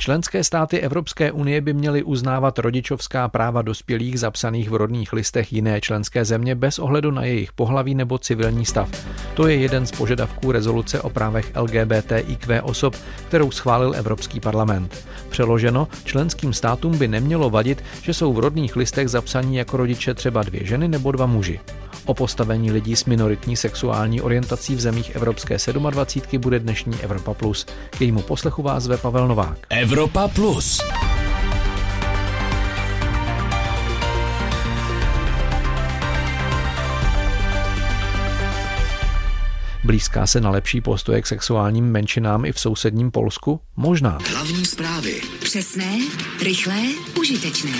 Členské státy Evropské unie by měly uznávat rodičovská práva dospělých zapsaných v rodných listech jiné členské země bez ohledu na jejich pohlaví nebo civilní stav. To je jeden z požadavků rezoluce o právech LGBTIQ osob, kterou schválil Evropský parlament. Přeloženo, členským státům by nemělo vadit, že jsou v rodných listech zapsaní jako rodiče třeba dvě ženy nebo dva muži. O postavení lidí s minoritní sexuální orientací v zemích Evropské 27 bude dnešní Evropa Plus. K jejímu poslechu vás zve Pavel Novák. Evropa Plus. Blízká se na lepší postoje k sexuálním menšinám i v sousedním Polsku? Možná. Hlavní zprávy. Přesné, rychlé, užitečné.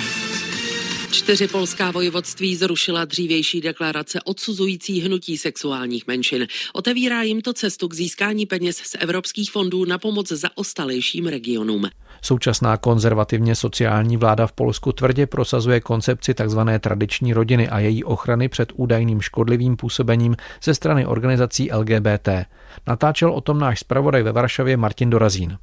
Čtyři polská vojvodství zrušila dřívější deklarace odsuzující hnutí sexuálních menšin. Otevírá jim to cestu k získání peněz z evropských fondů na pomoc zaostalejším regionům. Současná konzervativně sociální vláda v Polsku tvrdě prosazuje koncepci tzv. tradiční rodiny a její ochrany před údajným škodlivým působením ze strany organizací LGBT. Natáčel o tom náš zpravodaj ve Varšavě Martin Dorazín.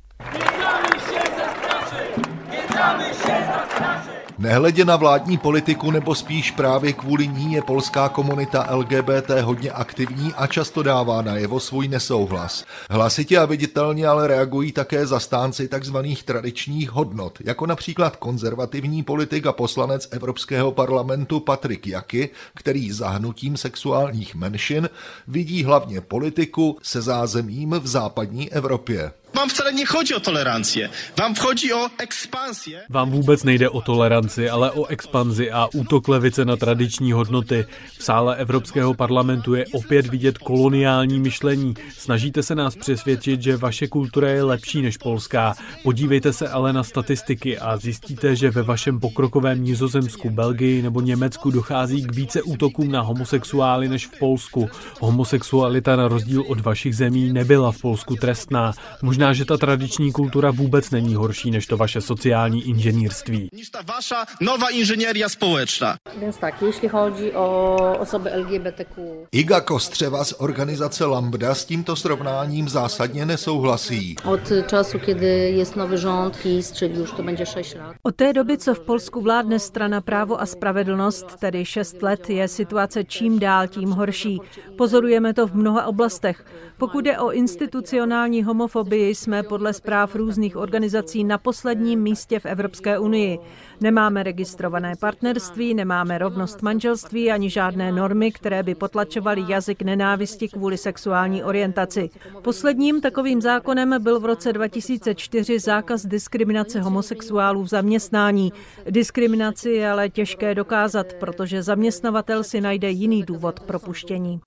Nehledě na vládní politiku nebo spíš právě kvůli ní je polská komunita LGBT hodně aktivní a často dává najevo svůj nesouhlas. Hlasitě a viditelně ale reagují také zastánci tzv. tradičních hodnot, jako například konzervativní politik a poslanec Evropského parlamentu Patrik Jaky, který zahnutím sexuálních menšin vidí hlavně politiku se zázemím v západní Evropě. Vám wcale nie chodzi o tolerancję. Vám chodzi o ekspansję. Vám vůbec nejde o toleranci, ale o expanzi a útok levice na tradiční hodnoty. V sále Evropského parlamentu je opět vidět koloniální myšlení. Snažíte se nás přesvědčit, že vaše kultura je lepší než polská. Podívejte se ale na statistiky a zjistíte, že ve vašem pokrokovém Nizozemsku, Belgii nebo Německu dochází k více útokům na homosexuály než v Polsku. Homosexualita na rozdíl od vašich zemí nebyla v Polsku trestná. Možná že ta tradiční kultura vůbec není horší než to vaše sociální inženýrství. Niż ta wasza nowa inżynieria społeczna. Więc tak, jeśli chodzi o osoby LGBTQ, Iga Kostřeva z organizace Lambda s tímto srovnáním zásadně nesouhlasí. od czasu, kiedy jest nowy rząd PiS, czyli już to będzie 6 lat, Od té doby, co v Polsku vládne strana Právo a spravedlnost, tedy 6 let, je situace čím dál tím horší. Pozorujeme to v mnoha oblastech. Pokud je o institucionální homofobii, jsme podle zpráv různých organizací na posledním místě v Evropské unii. Nemáme registrované partnerství, nemáme rovnost manželství ani žádné normy, které by potlačovaly jazyk nenávisti kvůli sexuální orientaci. Posledním takovým zákonem byl v roce 2004 zákaz diskriminace homosexuálů v zaměstnání. Diskriminaci je ale těžké dokázat, protože zaměstnavatel si najde jiný důvod k propuštění.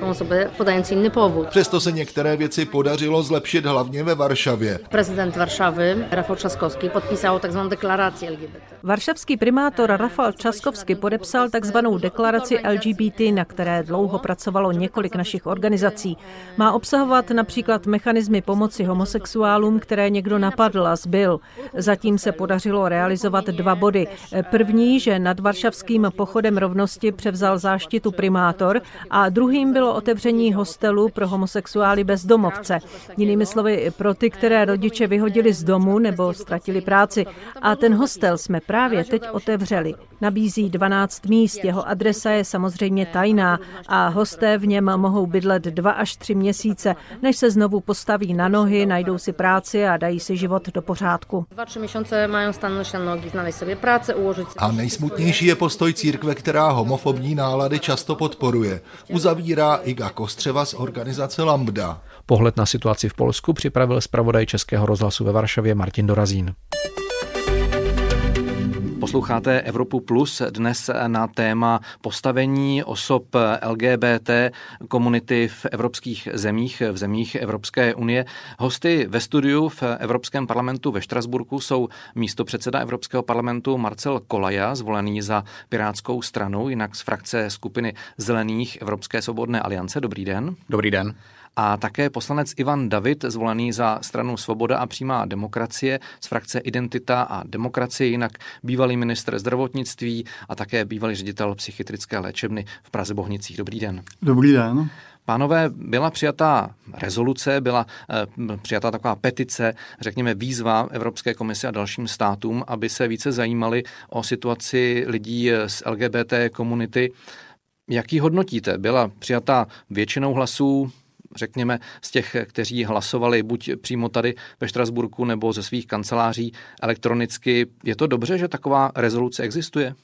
osobę podając inny powód. Přesto se některé věci podařilo zlepšit hlavně ve Varšavě. Prezydent Warszawy, Rafał Trzaskowski, podpisał tak zwaną deklarację LGBT. Varšavský primátor Rafal Časkovsky podepsal takzvanou deklaraci LGBT, na které dlouho pracovalo několik našich organizací. Má obsahovat například mechanismy pomoci homosexuálům, které někdo napadl a zbyl. Zatím se podařilo realizovat dva body. První, že nad Varšavským pochodem rovnosti převzal záštitu primátor a druhým bylo otevření hostelu pro homosexuály bezdomovce. Jinými slovy, pro ty, které rodiče vyhodili z domu nebo ztratili práci. A ten hostel jsme právě teď otevřeli. Nabízí 12 míst, jeho adresa je samozřejmě tajná a hosté v něm mohou bydlet dva až tři měsíce, než se znovu postaví na nohy, najdou si práci a dají si život do pořádku. A nejsmutnější je postoj církve, která homofobní nálady často podporuje. Uzavírá Iga Kostřeva z organizace Lambda. Pohled na situaci v Polsku připravil zpravodaj Českého rozhlasu ve Varšavě Martin Dorazín. Posloucháte Evropu Plus dnes na téma postavení osob LGBT komunity v evropských zemích, v zemích Evropské unie. Hosty ve studiu v Evropském parlamentu ve Štrasburku jsou místo předseda Evropského parlamentu Marcel Kolaja, zvolený za Pirátskou stranu, jinak z frakce skupiny Zelených Evropské svobodné aliance. Dobrý den. Dobrý den. A také poslanec Ivan David, zvolený za stranu Svoboda a přímá demokracie z frakce Identita a demokracie, jinak bývalý ministr zdravotnictví a také bývalý ředitel psychiatrické léčebny v Praze Bohnicích. Dobrý den. Dobrý den. Pánové, byla přijatá rezoluce, byla uh, přijatá taková petice, řekněme výzva Evropské komise a dalším státům, aby se více zajímali o situaci lidí z LGBT komunity. Jaký hodnotíte? Byla přijatá většinou hlasů, řekněme, z těch, kteří hlasovali buď přímo tady ve Štrasburku nebo ze svých kanceláří elektronicky. Je to dobře, že taková rezoluce existuje?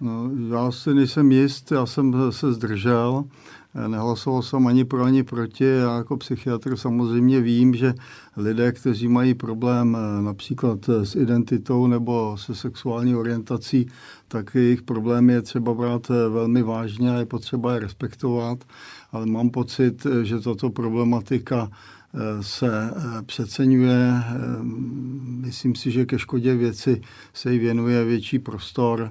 No, já si nejsem jist, já jsem se zdržel. Nehlasoval jsem ani pro, ani proti. Já jako psychiatr samozřejmě vím, že lidé, kteří mají problém eh, například eh, s identitou nebo se sexuální orientací, tak jejich problém je třeba brát eh, velmi vážně a je potřeba je respektovat. Ale mám pocit, že tato problematika se přeceňuje. Myslím si, že ke škodě věci se jí věnuje větší prostor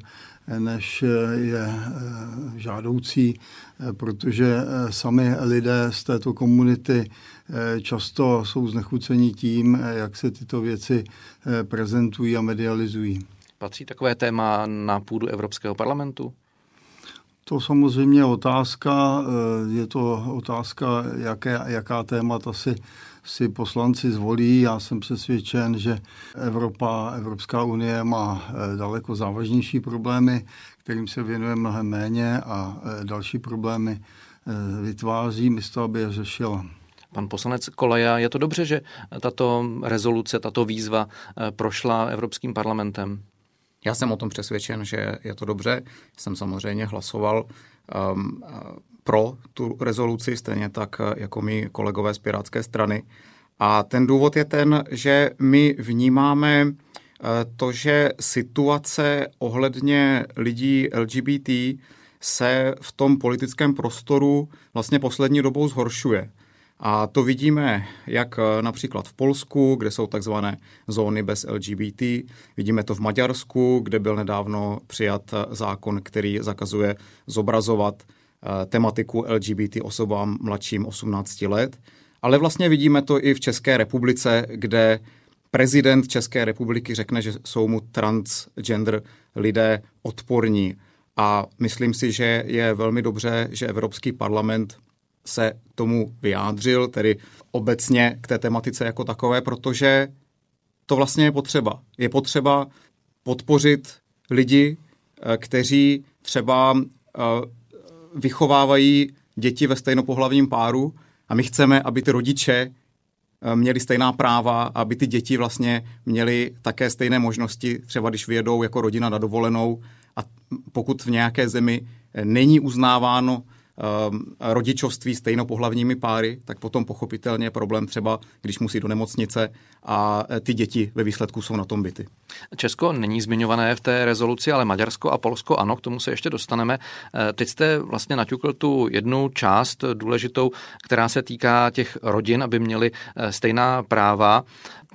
než je eh, žádoucí, eh, protože eh, sami lidé z této komunity často jsou znechucení tím, jak se tyto věci prezentují a medializují. Patří takové téma na půdu Evropského parlamentu? To samozřejmě je otázka, je to otázka, jaké, jaká témata si si poslanci zvolí. Já jsem přesvědčen, že Evropa, Evropská unie má eh, daleko závažnější problémy, kterým se věnuje mnohem méně a eh, další problémy eh, vytváří místo, aby je řešila. Pan poslanec Koleja, je to dobře, že tato rezoluce, tato výzva prošla Evropským parlamentem? Já jsem o tom přesvědčen, že je to dobře. Jsem samozřejmě hlasoval um, pro tu rezoluci, stejně tak jako my kolegové z Pirátské strany. A ten důvod je ten, že my vnímáme eh, to, že situace ohledně lidí LGBT se v tom politickém prostoru vlastně poslední dobou zhoršuje. A to vidíme jak eh, například v Polsku, kde jsou takzvané zóny bez LGBT, vidíme to v Maďarsku, kde byl nedávno přijat eh, zákon, který zakazuje zobrazovat tematiku LGBT osobám mladším 18 let. Ale vlastně vidíme to i v České republice, kde prezident České republiky řekne, že jsou mu transgender lidé odporní. A myslím si, že je velmi dobře, že Evropský parlament se tomu vyjádřil, tedy obecně k té tematice jako takové, protože to vlastně je potřeba. Je potřeba podpořit lidi, eh, kteří třeba eh, vychovávají děti ve stejnopohlavním páru a my chceme, aby ty rodiče eh, měli stejná práva, aby ty děti vlastně měly také stejné možnosti, třeba když vyjedou jako rodina na dovolenou a pokud v nějaké zemi není uznáváno rodičovství stejnopohlavními páry, tak potom pochopitelně je problém třeba, když musí do nemocnice a e, ty děti ve výsledku jsou na tom byty. Česko není zmiňované v té rezoluci, ale Maďarsko a Polsko ano, k tomu se ještě dostaneme. E, teď jste vlastně naťukl tu jednu část důležitou, která se týká těch rodin, aby měli e, stejná práva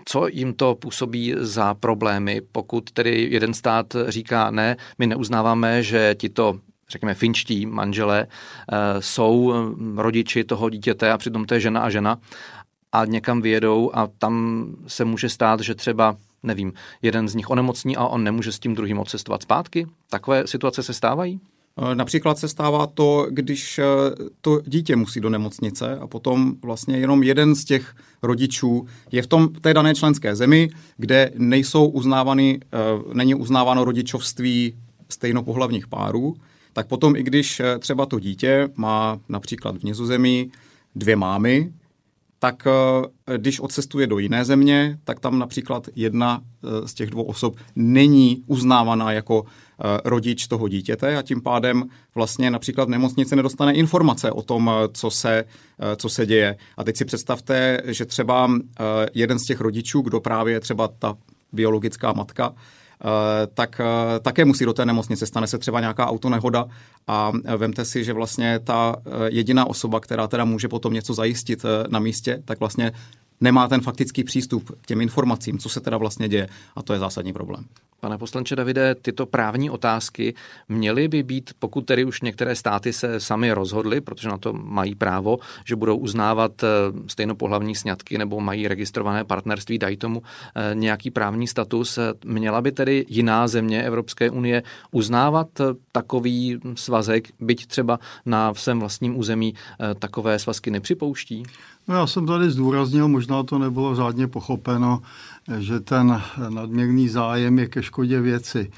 co jim to působí za problémy, pokud tedy jeden stát říká ne, my neuznáváme, že tito řekněme, finčtí manželé eh, jsou hm, rodiči toho dítěte a přitom to je žena a žena a někam vyjedou a tam se může stát, že třeba nevím, jeden z nich onemocní a on nemůže s tím druhým odcestovat zpátky? Takové situace se stávají? Eh, například se stává to, když eh, to dítě musí do nemocnice a potom vlastně jenom jeden z těch rodičů je v tom té dané členské zemi, kde nejsou uznávány, není uznáváno rodičovství stejnopohlavních párů, tak potom i když eh, třeba to dítě má například v Nizozemí dvě mámy, tak eh, když odcestuje do jiné země, tak tam například jedna eh, z těch dvou osob není uznávaná jako rodič toho dítěte a tím pádem vlastně například v nemocnici nedostane informace o tom, co se, co se děje. A teď si představte, že třeba jeden z těch rodičů, kdo právě třeba ta biologická matka, tak eh, také musí do té nemocnice. Stane se třeba nějaká autonehoda a vemte si, že vlastně ta eh, jediná osoba, která teda může potom něco zajistit na místě, tak vlastně nemá ten faktický přístup k těm informacím, co se teda vlastně děje a to je zásadní problém. Pane poslanče Davide, tyto právní otázky měly by být, pokud tedy už některé státy se sami rozhodly, protože na to mají právo, že budou uznávat eh, stejnopohlavní sňatky nebo mají registrované partnerství, dají tomu eh, nějaký právní status, měla by tedy jiná země Evropské unie uznávat takový svazek, byť třeba na svém vlastním území takové svazky nepřipouští? No já jsem tady zdůraznil, možná to nebylo řádně pochopeno, že ten nadměrný zájem je ke škodě věci,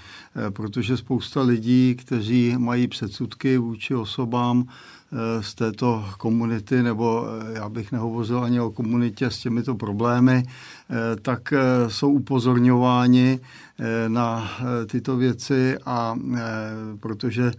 protože spousta lidí, kteří mají předsudky vůči osobám eh, z této komunity, nebo eh, já bych nehovořil ani o komunitě s těmito problémy, eh, tak jsou upozorňováni na tyto věci a protože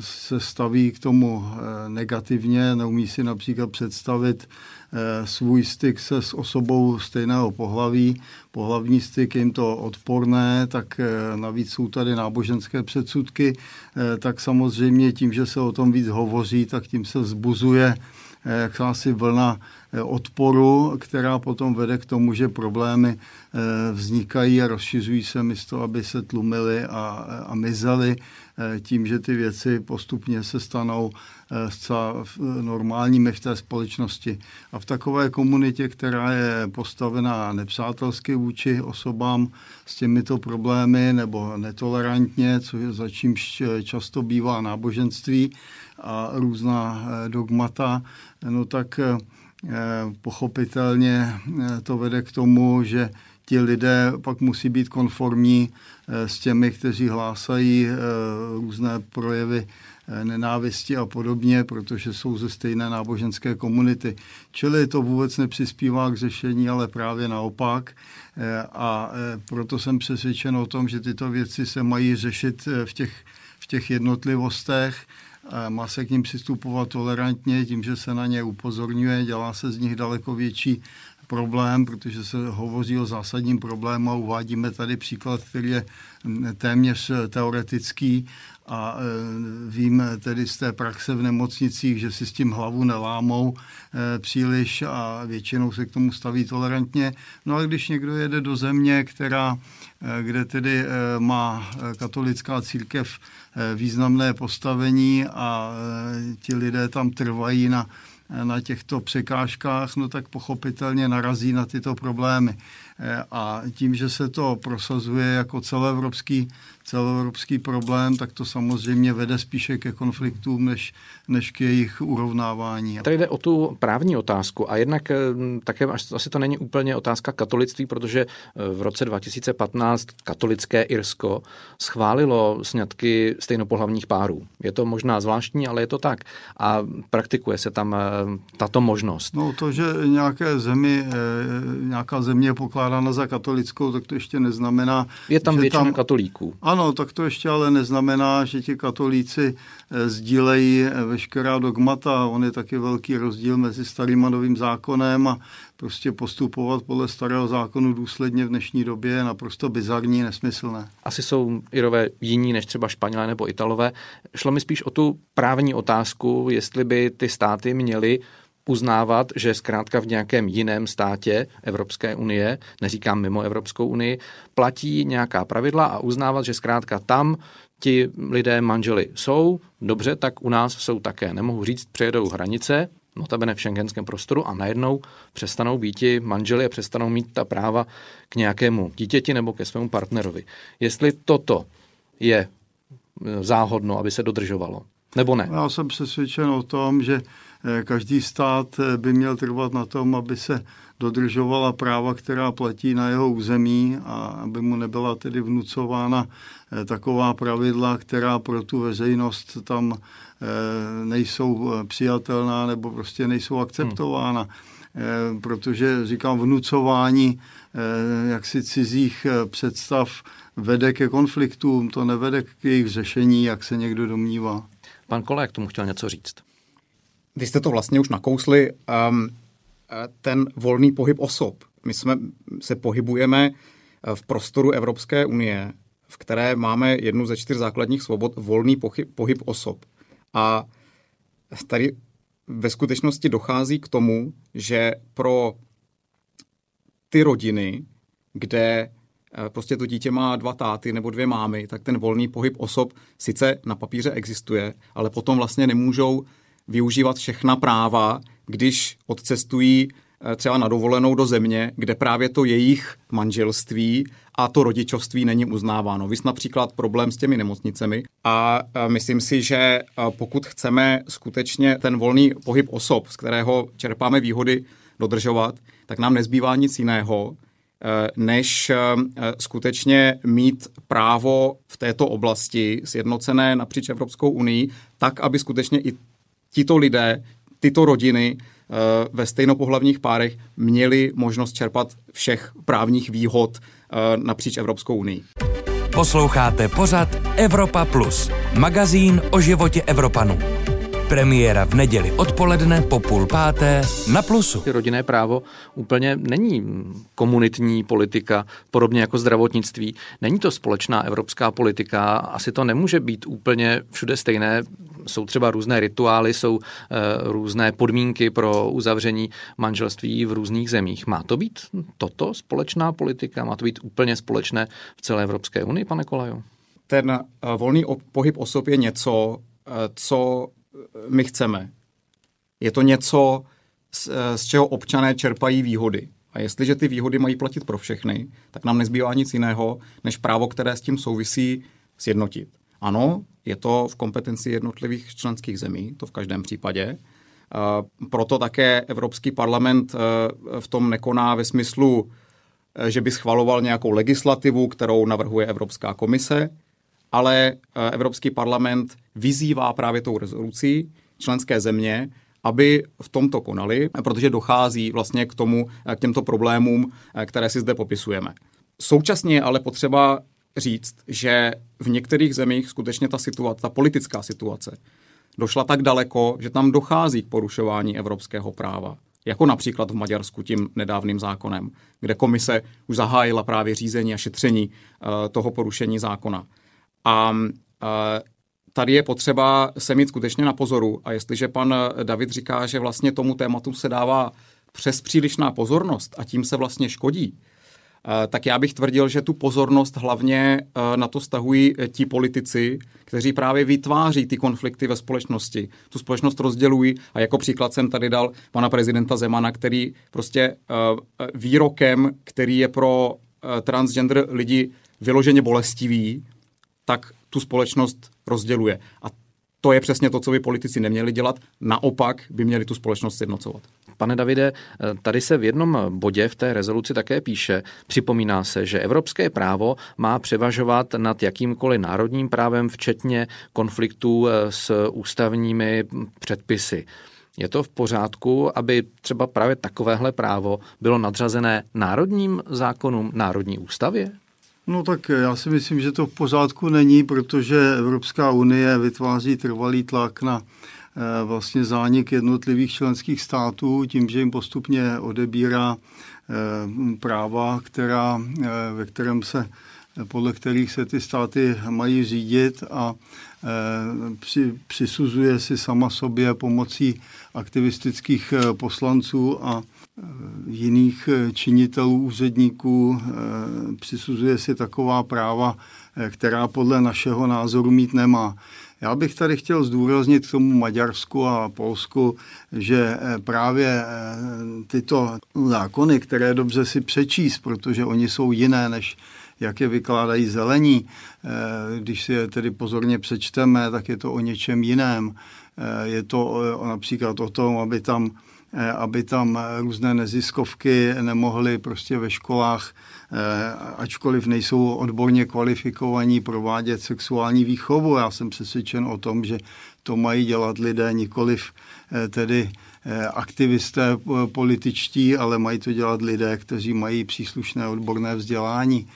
se staví k tomu eh, negativně, neumí si například představit eh, svůj styk se s osobou stejného pohlaví, pohlavní styk jim to odporné, tak eh, navíc jsou tady náboženské předsudky, tak samozřejmě tím, že se o tom víc hovoří, tak tím se vzbuzuje jakási vlna odporu, která potom vede k tomu, že problémy vznikají a rozšiřují se místo, aby se tlumily a, a mizely. Eh, tím, že ty věci postupně se stanou eh, zcela normálními v té společnosti. A v takové komunitě, která je postavená nepřátelsky vůči osobám s těmito problémy nebo netolerantně, což za čím často bývá náboženství a různá eh, dogmata, no tak pochopitelně to vede k tomu, že ti lidé pak musí být konformní eh, s těmi, kteří hlásají eh, různé projevy eh, nenávisti a podobně, protože jsou ze stejné náboženské komunity. Čili to vůbec nepřispívá k řešení, ale právě naopak. A proto jsem přesvědčen o tom, že tyto věci se mají řešit v těch, v těch jednotlivostech, má se k ním přistupovat tolerantně, tím, že se na ně upozorňuje, dělá se z nich daleko větší problém, protože se hovoří o zásadním problému a uvádíme tady příklad, který je téměř teoretický a e, vím tedy z té praxe v nemocnicích, že si s tím hlavu nelámou e, příliš a většinou se k tomu staví tolerantně. No a když někdo jede do země, která, e, kde tedy má katolická církev významné postavení a ti lidé tam trvají na na těchto překážkách, no tak pochopitelně narazí na tyto problémy. Eh, a tím, že se to prosazuje jako celoevropský, celoevropský problém, tak to samozřejmě vede spíše ke konfliktům, než, než k jejich urovnávání. Tady jde o tu právní otázku a jednak eh, také asi to není úplně otázka katolictví, protože eh, v roce 2015 katolické Irsko schválilo sňatky stejnopohlavních párů. Je to možná zvláštní, ale je to tak. A praktikuje se tam tato možnost. No to, že nějaké zemi, nějaká země pokládá pokládána za katolickou, tak to ještě neznamená... Je tam většina tam, katolíků. Ano, tak to ještě ale neznamená, že ti katolíci eh, sdílejí eh, veškerá dogmata. On je taky velký rozdíl mezi starým a novým zákonem a prostě postupovat podle starého zákonu důsledně v dnešní době je naprosto bizarní, nesmyslné. Asi jsou Irové jiní než třeba Španělé nebo Italové. Šlo mi spíš o tu právní otázku, jestli by ty státy měly uznávat, že zkrátka v nějakém jiném státě Evropské unie, neříkám mimo Evropskou unii, platí nějaká pravidla a uznávat, že zkrátka tam ti lidé manželi jsou, dobře, tak u nás jsou také. Nemohu říct, přejedou hranice, notabene v šengenském prostoru a najednou přestanou být manželi a přestanou mít ta práva k nějakému dítěti nebo ke svému partnerovi. Jestli toto je e, záhodno, aby se dodržovalo, nebo ne? Já jsem přesvědčen o tom, že Eh, každý stát eh, by měl trvat na tom, aby se dodržovala práva, která platí na jeho území a aby mu nebyla tedy vnucována eh, taková pravidla, která pro tu veřejnost tam nejsou přijatelná nebo prostě nejsou akceptována. Hmm. Protože říkám, vnucování jaksi cizích představ vede ke konfliktům, to nevede k jejich řešení, jak se někdo domnívá. Pan Kolek tomu chtěl něco říct. Vy jste to vlastně už nakousli, um, ten volný pohyb osob. My jsme se pohybujeme uh, v prostoru Evropské unie, v které máme jednu ze čtyř základních svobod, volný pohyb, pohyb osob. A tady ve skutečnosti dochází k tomu, že pro ty rodiny, kde prostě to dítě má dva táty nebo dvě mámy, tak ten volný pohyb osob sice na papíře existuje, ale potom vlastně nemůžou využívat všechna práva, když odcestují Eh, třeba na dovolenou do země, kde právě to jejich manželství a to rodičovství není uznáváno. Vys například problém s těmi nemocnicemi a eh, myslím si, že eh, pokud chceme skutečně ten volný pohyb osob, z kterého čerpáme výhody, dodržovat, tak nám nezbývá nic jiného, než skutečně mít právo v této oblasti sjednocené napříč Evropskou unii, tak, aby skutečně i tito lidé, tyto rodiny Eh, ve stejnopohlavních párech měli možnost čerpat všech právních výhod eh, napříč Evropskou unii. Posloucháte pořad Evropa Plus, magazín o životě Evropanů. Premiéra v neděli odpoledne po půl páté na Plusu. Rodinné právo úplně není komunitní politika, podobně jako zdravotnictví. Není to společná evropská politika, asi to nemůže být úplně všude stejné. Jsou třeba různé rituály, jsou uh, různé podmínky pro uzavření manželství v různých zemích. Má to být toto společná politika? Má to být úplně společné v celé Evropské unii, pane Kolejo? Ten uh, volný pohyb osob je něco, uh, co my chceme. Je to něco, z, z čeho občané čerpají výhody. A jestliže ty výhody mají platit pro všechny, tak nám nezbývá nic jiného, než právo, které s tím souvisí, sjednotit. Ano, je to v kompetenci jednotlivých členských zemí, to v každém případě. Proto také Evropský parlament v tom nekoná ve smyslu, že by schvaloval nějakou legislativu, kterou navrhuje Evropská komise, ale eh, Evropský parlament vyzývá právě tou rezolucí členské země, aby v tomto konali, protože dochází vlastně k tomu, eh, k těmto problémům, eh, které si zde popisujeme. Současně je ale potřeba říct, že v některých zemích skutečně ta situace, ta politická situace, došla tak daleko, že tam dochází k porušování evropského práva. Jako například v Maďarsku tím nedávným zákonem, kde komise už zahájila právě řízení a šetření toho porušení zákona. A tady je potřeba se mít skutečně na pozoru. A jestliže pan David říká, že vlastně tomu tématu se dává přes přílišná pozornost a tím se vlastně škodí, tak já bych tvrdil, že tu pozornost hlavně na to stahují ti politici, kteří právě vytváří ty konflikty ve společnosti. Tu společnost rozdělují a jako příklad jsem tady dal pana prezidenta Zemana, který prostě výrokem, který je pro transgender lidi vyloženě bolestivý, tak tu společnost rozděluje. A to je přesně to, co by politici neměli dělat. Naopak by měli tu společnost sjednocovat. Pane Davide, tady se v jednom bodě v té rezoluci také píše, připomíná se, že evropské právo má převažovat nad jakýmkoliv národním právem, včetně konfliktů s ústavními předpisy. Je to v pořádku, aby třeba právě takovéhle právo bylo nadřazené národním zákonům, národní ústavě? No tak já si myslím, že to v pořádku není, protože Evropská unie vytváří trvalý tlak na eh, vlastně zánik jednotlivých členských států tím, že jim postupně odebírá eh, práva, která, eh, ve kterém se podle kterých se ty státy mají řídit a při, přisuzuje si sama sobě pomocí aktivistických poslanců a jiných eh, činitelů, úředníků, eh, přisuzuje si taková práva, eh, která podle našeho názoru mít nemá. Já bych tady chtěl zdůraznit k tomu Maďarsku a Polsku, že právě tyto zákony, které dobře si přečíst, protože oni jsou jiné, než jak je vykládají zelení, když si je tedy pozorně přečteme, tak je to o něčem jiném. Je to například o tom, aby tam aby tam různé neziskovky nemohly prostě ve školách, eh, ačkoliv nejsou odborně kvalifikovaní, provádět sexuální výchovu. Já jsem přesvědčen o tom, že to mají dělat lidé, nikoliv eh, tedy aktivisté političtí, ale mají to dělat lidé, kteří mají příslušné odborné vzdělání.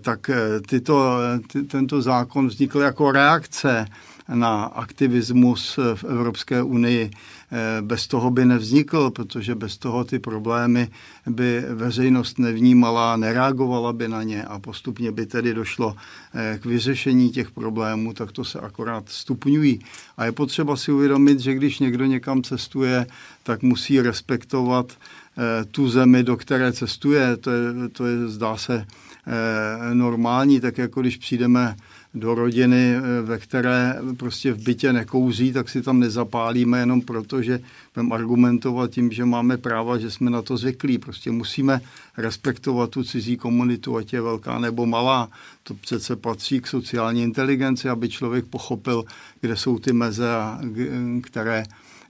Tak tyto, ty, tento zákon vznikl jako reakce na aktivismus v Evropské unii. Eh, bez toho by nevznikl, protože bez toho ty problémy by veřejnost nevnímala, nereagovala by na ně a postupně by tedy došlo eh, k vyřešení těch problémů, tak to se akorát stupňují. A je potřeba si uvědomit, že když někdo někam cestuje, tak musí respektovat eh, tu zemi, do které cestuje. To je, to je zdá se, normální, tak jako když přijdeme do rodiny, eh, ve které prostě v bytě nekouří, tak si tam nezapálíme jenom proto, že budeme argumentovat tím, že máme práva, že jsme na to zvyklí. Prostě musíme respektovat tu cizí komunitu, ať je velká nebo malá. To přece patří k sociální inteligenci, aby člověk pochopil, kde jsou ty meze, které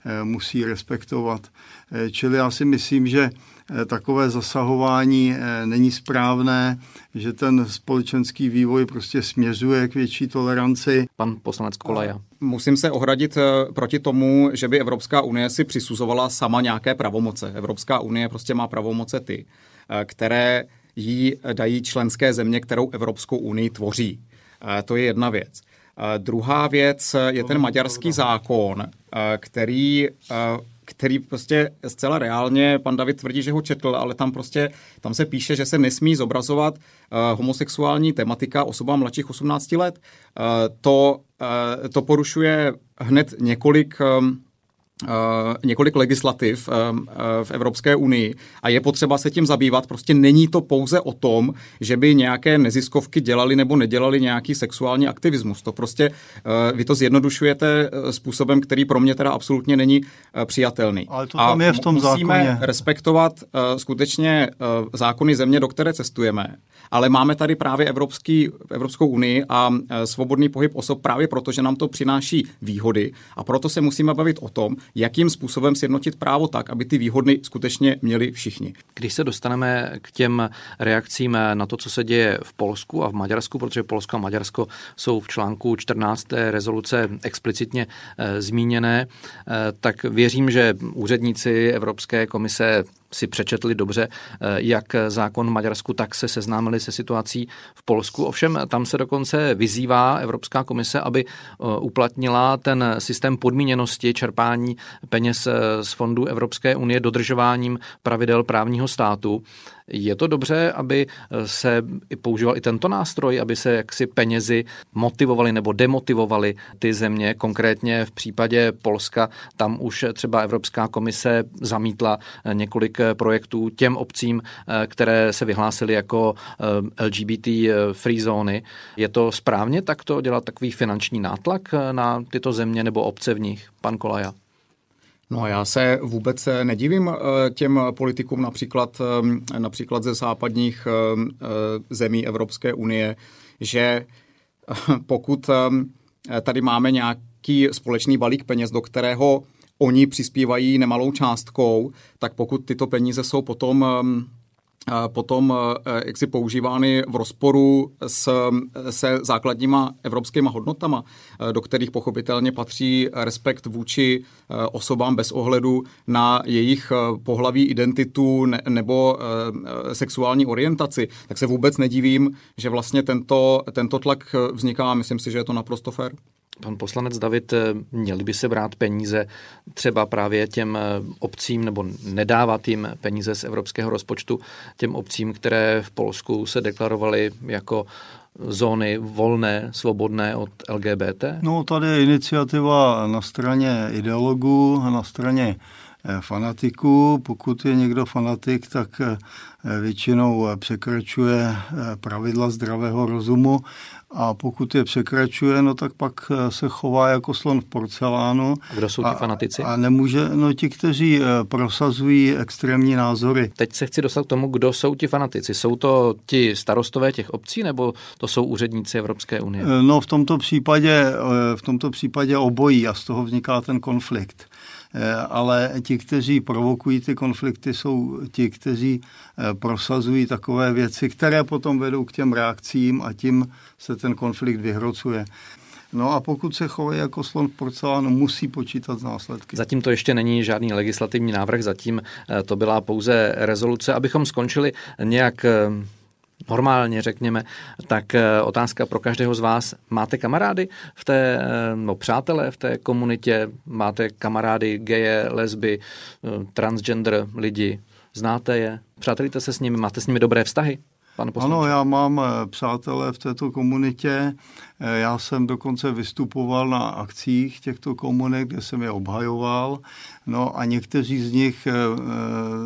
eh, musí respektovat. Eh, čili já si myslím, že Eh, takové zasahování eh, není správné, že ten společenský vývoj prostě směřuje k větší toleranci. Pan poslanec Kolaja. Musím se ohradit eh, proti tomu, že by Evropská unie si přisuzovala sama nějaké pravomoce. Evropská unie prostě má pravomoce ty, které jí dají členské země, kterou Evropskou unii tvoří. To je jedna věc. Druhá věc je ten maďarský zákon, který který prostě zcela reálně, pan David tvrdí, že ho četl, ale tam prostě, tam se píše, že se nesmí zobrazovat uh, homosexuální tematika osobám mladších 18 let. Uh, to, uh, to porušuje hned několik um, několik legislativ uh, uh, v Evropské unii a je potřeba se tím zabývat. Prostě není to pouze o tom, že by nějaké neziskovky dělali nebo nedělali nějaký sexuální aktivismus. To prostě vy to zjednodušujete způsobem, který pro mě teda absolutně není přijatelný. Ale to tam a je v tom musíme zákoně. respektovat skutečně zákony země, do které cestujeme. Ale máme tady právě Evropský, Evropskou unii a svobodný pohyb osob právě proto, že nám to přináší výhody a proto se musíme bavit o tom, jakým způsobem sjednotit právo tak, aby ty výhody skutečně měli všichni. Když se dostaneme k těm reakcím na to, co se děje v Polsku a v Maďarsku, protože Polsko a Maďarsko jsou v článku 14. rezoluce explicitně e, zmíněné, e, tak věřím, že úředníci Evropské komise si přečetli dobře, eh, jak zákon v Maďarsku, tak se seznámili se situací v Polsku. Ovšem tam se dokonce vyzývá Evropská komise, aby eh, uplatnila ten systém podmíněnosti čerpání peněz eh, z fondů Evropské unie dodržováním pravidel právního státu. Je to dobře, aby eh, se používal i tento nástroj, aby se jaksi penězi motivovali nebo demotivovali ty země. Konkrétně v případě Polska tam už třeba Evropská komise zamítla eh, několik eh, projektů těm obcím, které se vyhlásily jako LGBT free zóny. Je to správně takto dělat takový finanční nátlak na tyto země nebo obce v nich? Pan Kolaja. No já se vůbec nedivím eh, těm politikům například, eh, například ze západních eh, zemí Evropské unie, že pokud tady máme nějaký společný balík peněz, do kterého oni přispívají nemalou částkou, tak pokud tyto peníze jsou potom potom eh, jak si používány v rozporu s, se základníma evropskýma hodnotama, eh, do kterých pochopitelně patří respekt vůči eh, osobám bez ohledu na jejich pohlaví, identitu ne, nebo sexuální orientaci, tak se vůbec nedivím, že vlastně tento, tento tlak vzniká. Myslím si, že je to naprosto fér. Pan poslanec David, eh, měli by se brát peníze třeba právě těm eh, obcím nebo nedávat jim peníze z evropského rozpočtu těm obcím, které v Polsku se deklarovaly jako zóny volné, svobodné od LGBT? No, tady je iniciativa na straně ideologů na straně fanatiků. Pokud je někdo fanatik, tak většinou překračuje pravidla zdravého rozumu a pokud je překračuje, no tak pak eh, se chová jako slon v porcelánu. A kdo jsou ti fanatici? A nemůže, no ti, kteří eh, prosazují extrémní názory. Teď se chci dostat k tomu, kdo jsou ti fanatici. Jsou to ti starostové těch obcí, nebo to jsou úředníci Evropské unie? Eh, no v tomto případě, v tomto případě obojí a z toho vzniká ten konflikt. Eh, ale ti, kteří provokují ty konflikty, jsou ti, kteří eh, prosazují takové věci, které potom vedou k těm reakcím a tím se ten konflikt vyhrocuje. No a pokud se chovají jako slon v porcelánu, musí počítat z následky. Zatím to ještě není žádný legislativní návrh, zatím eh, to byla pouze rezoluce. Abychom skončili nějak normálně, řekněme, tak eh, otázka pro každého z vás. Máte kamarády v té, no přátelé v té komunitě? Máte kamarády geje, lesby, eh, transgender lidi? Znáte je? Přátelíte se s nimi? Máte s nimi dobré vztahy? Ano, já mám přátelé v této komunitě. Já jsem dokonce vystupoval na akcích těchto komunik, kde jsem je obhajoval. No a někteří z nich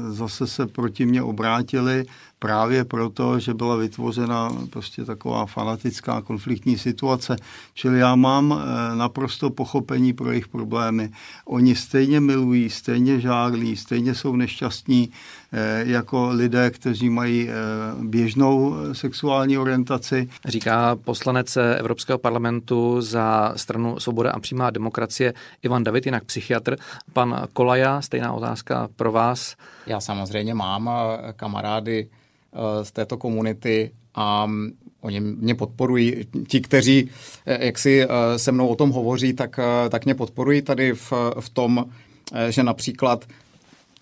zase se proti mě obrátili, právě proto, že byla vytvořena prostě taková fanatická konfliktní situace. Čili já mám eh, naprosto pochopení pro jejich problémy. Oni stejně milují, stejně žádlí, stejně jsou nešťastní eh, jako lidé, kteří mají běžnou sexuální orientaci. Říká poslanec Evropského parlamentu za stranu Svoboda a přímá demokracie Ivan David, jinak psychiatr. Pan Kolaja, stejná otázka pro vás. Já samozřejmě mám kamarády Eh, z této komunity a oni mě podporují. Ti, kteří eh, jak si eh, se mnou o tom hovoří, tak, tak mě podporují tady v, v tom, že například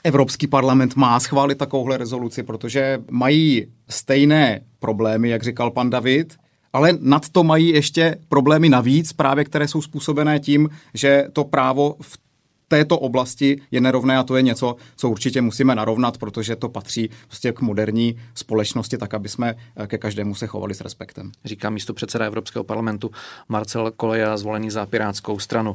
Evropský parlament má schválit takovouhle rezoluci, protože mají stejné problémy, jak říkal pan David, ale nad to mají ještě problémy navíc, právě které jsou způsobené tím, že to právo v této oblasti je nerovné a to je něco, co určitě musíme narovnat, protože to patří prostě k moderní společnosti, tak aby jsme eh, ke každému se chovali s respektem. Říká místo předseda Evropského parlamentu Marcel Koleja, zvolený za Pirátskou stranu.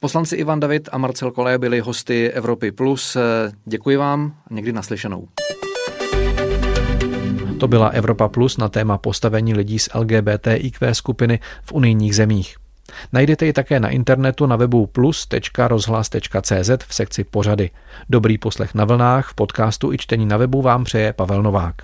Poslanci Ivan David a Marcel Koleje byli hosty Evropy Plus. Eh, děkuji vám, někdy naslyšenou. To byla Evropa Plus na téma postavení lidí z LGBTIQ skupiny v unijních zemích. Najdete ji také na internetu na webu plus.rozhlas.cz v sekci pořady. Dobrý poslech na vlnách, v podcastu i čtení na webu vám přeje Pavel Novák.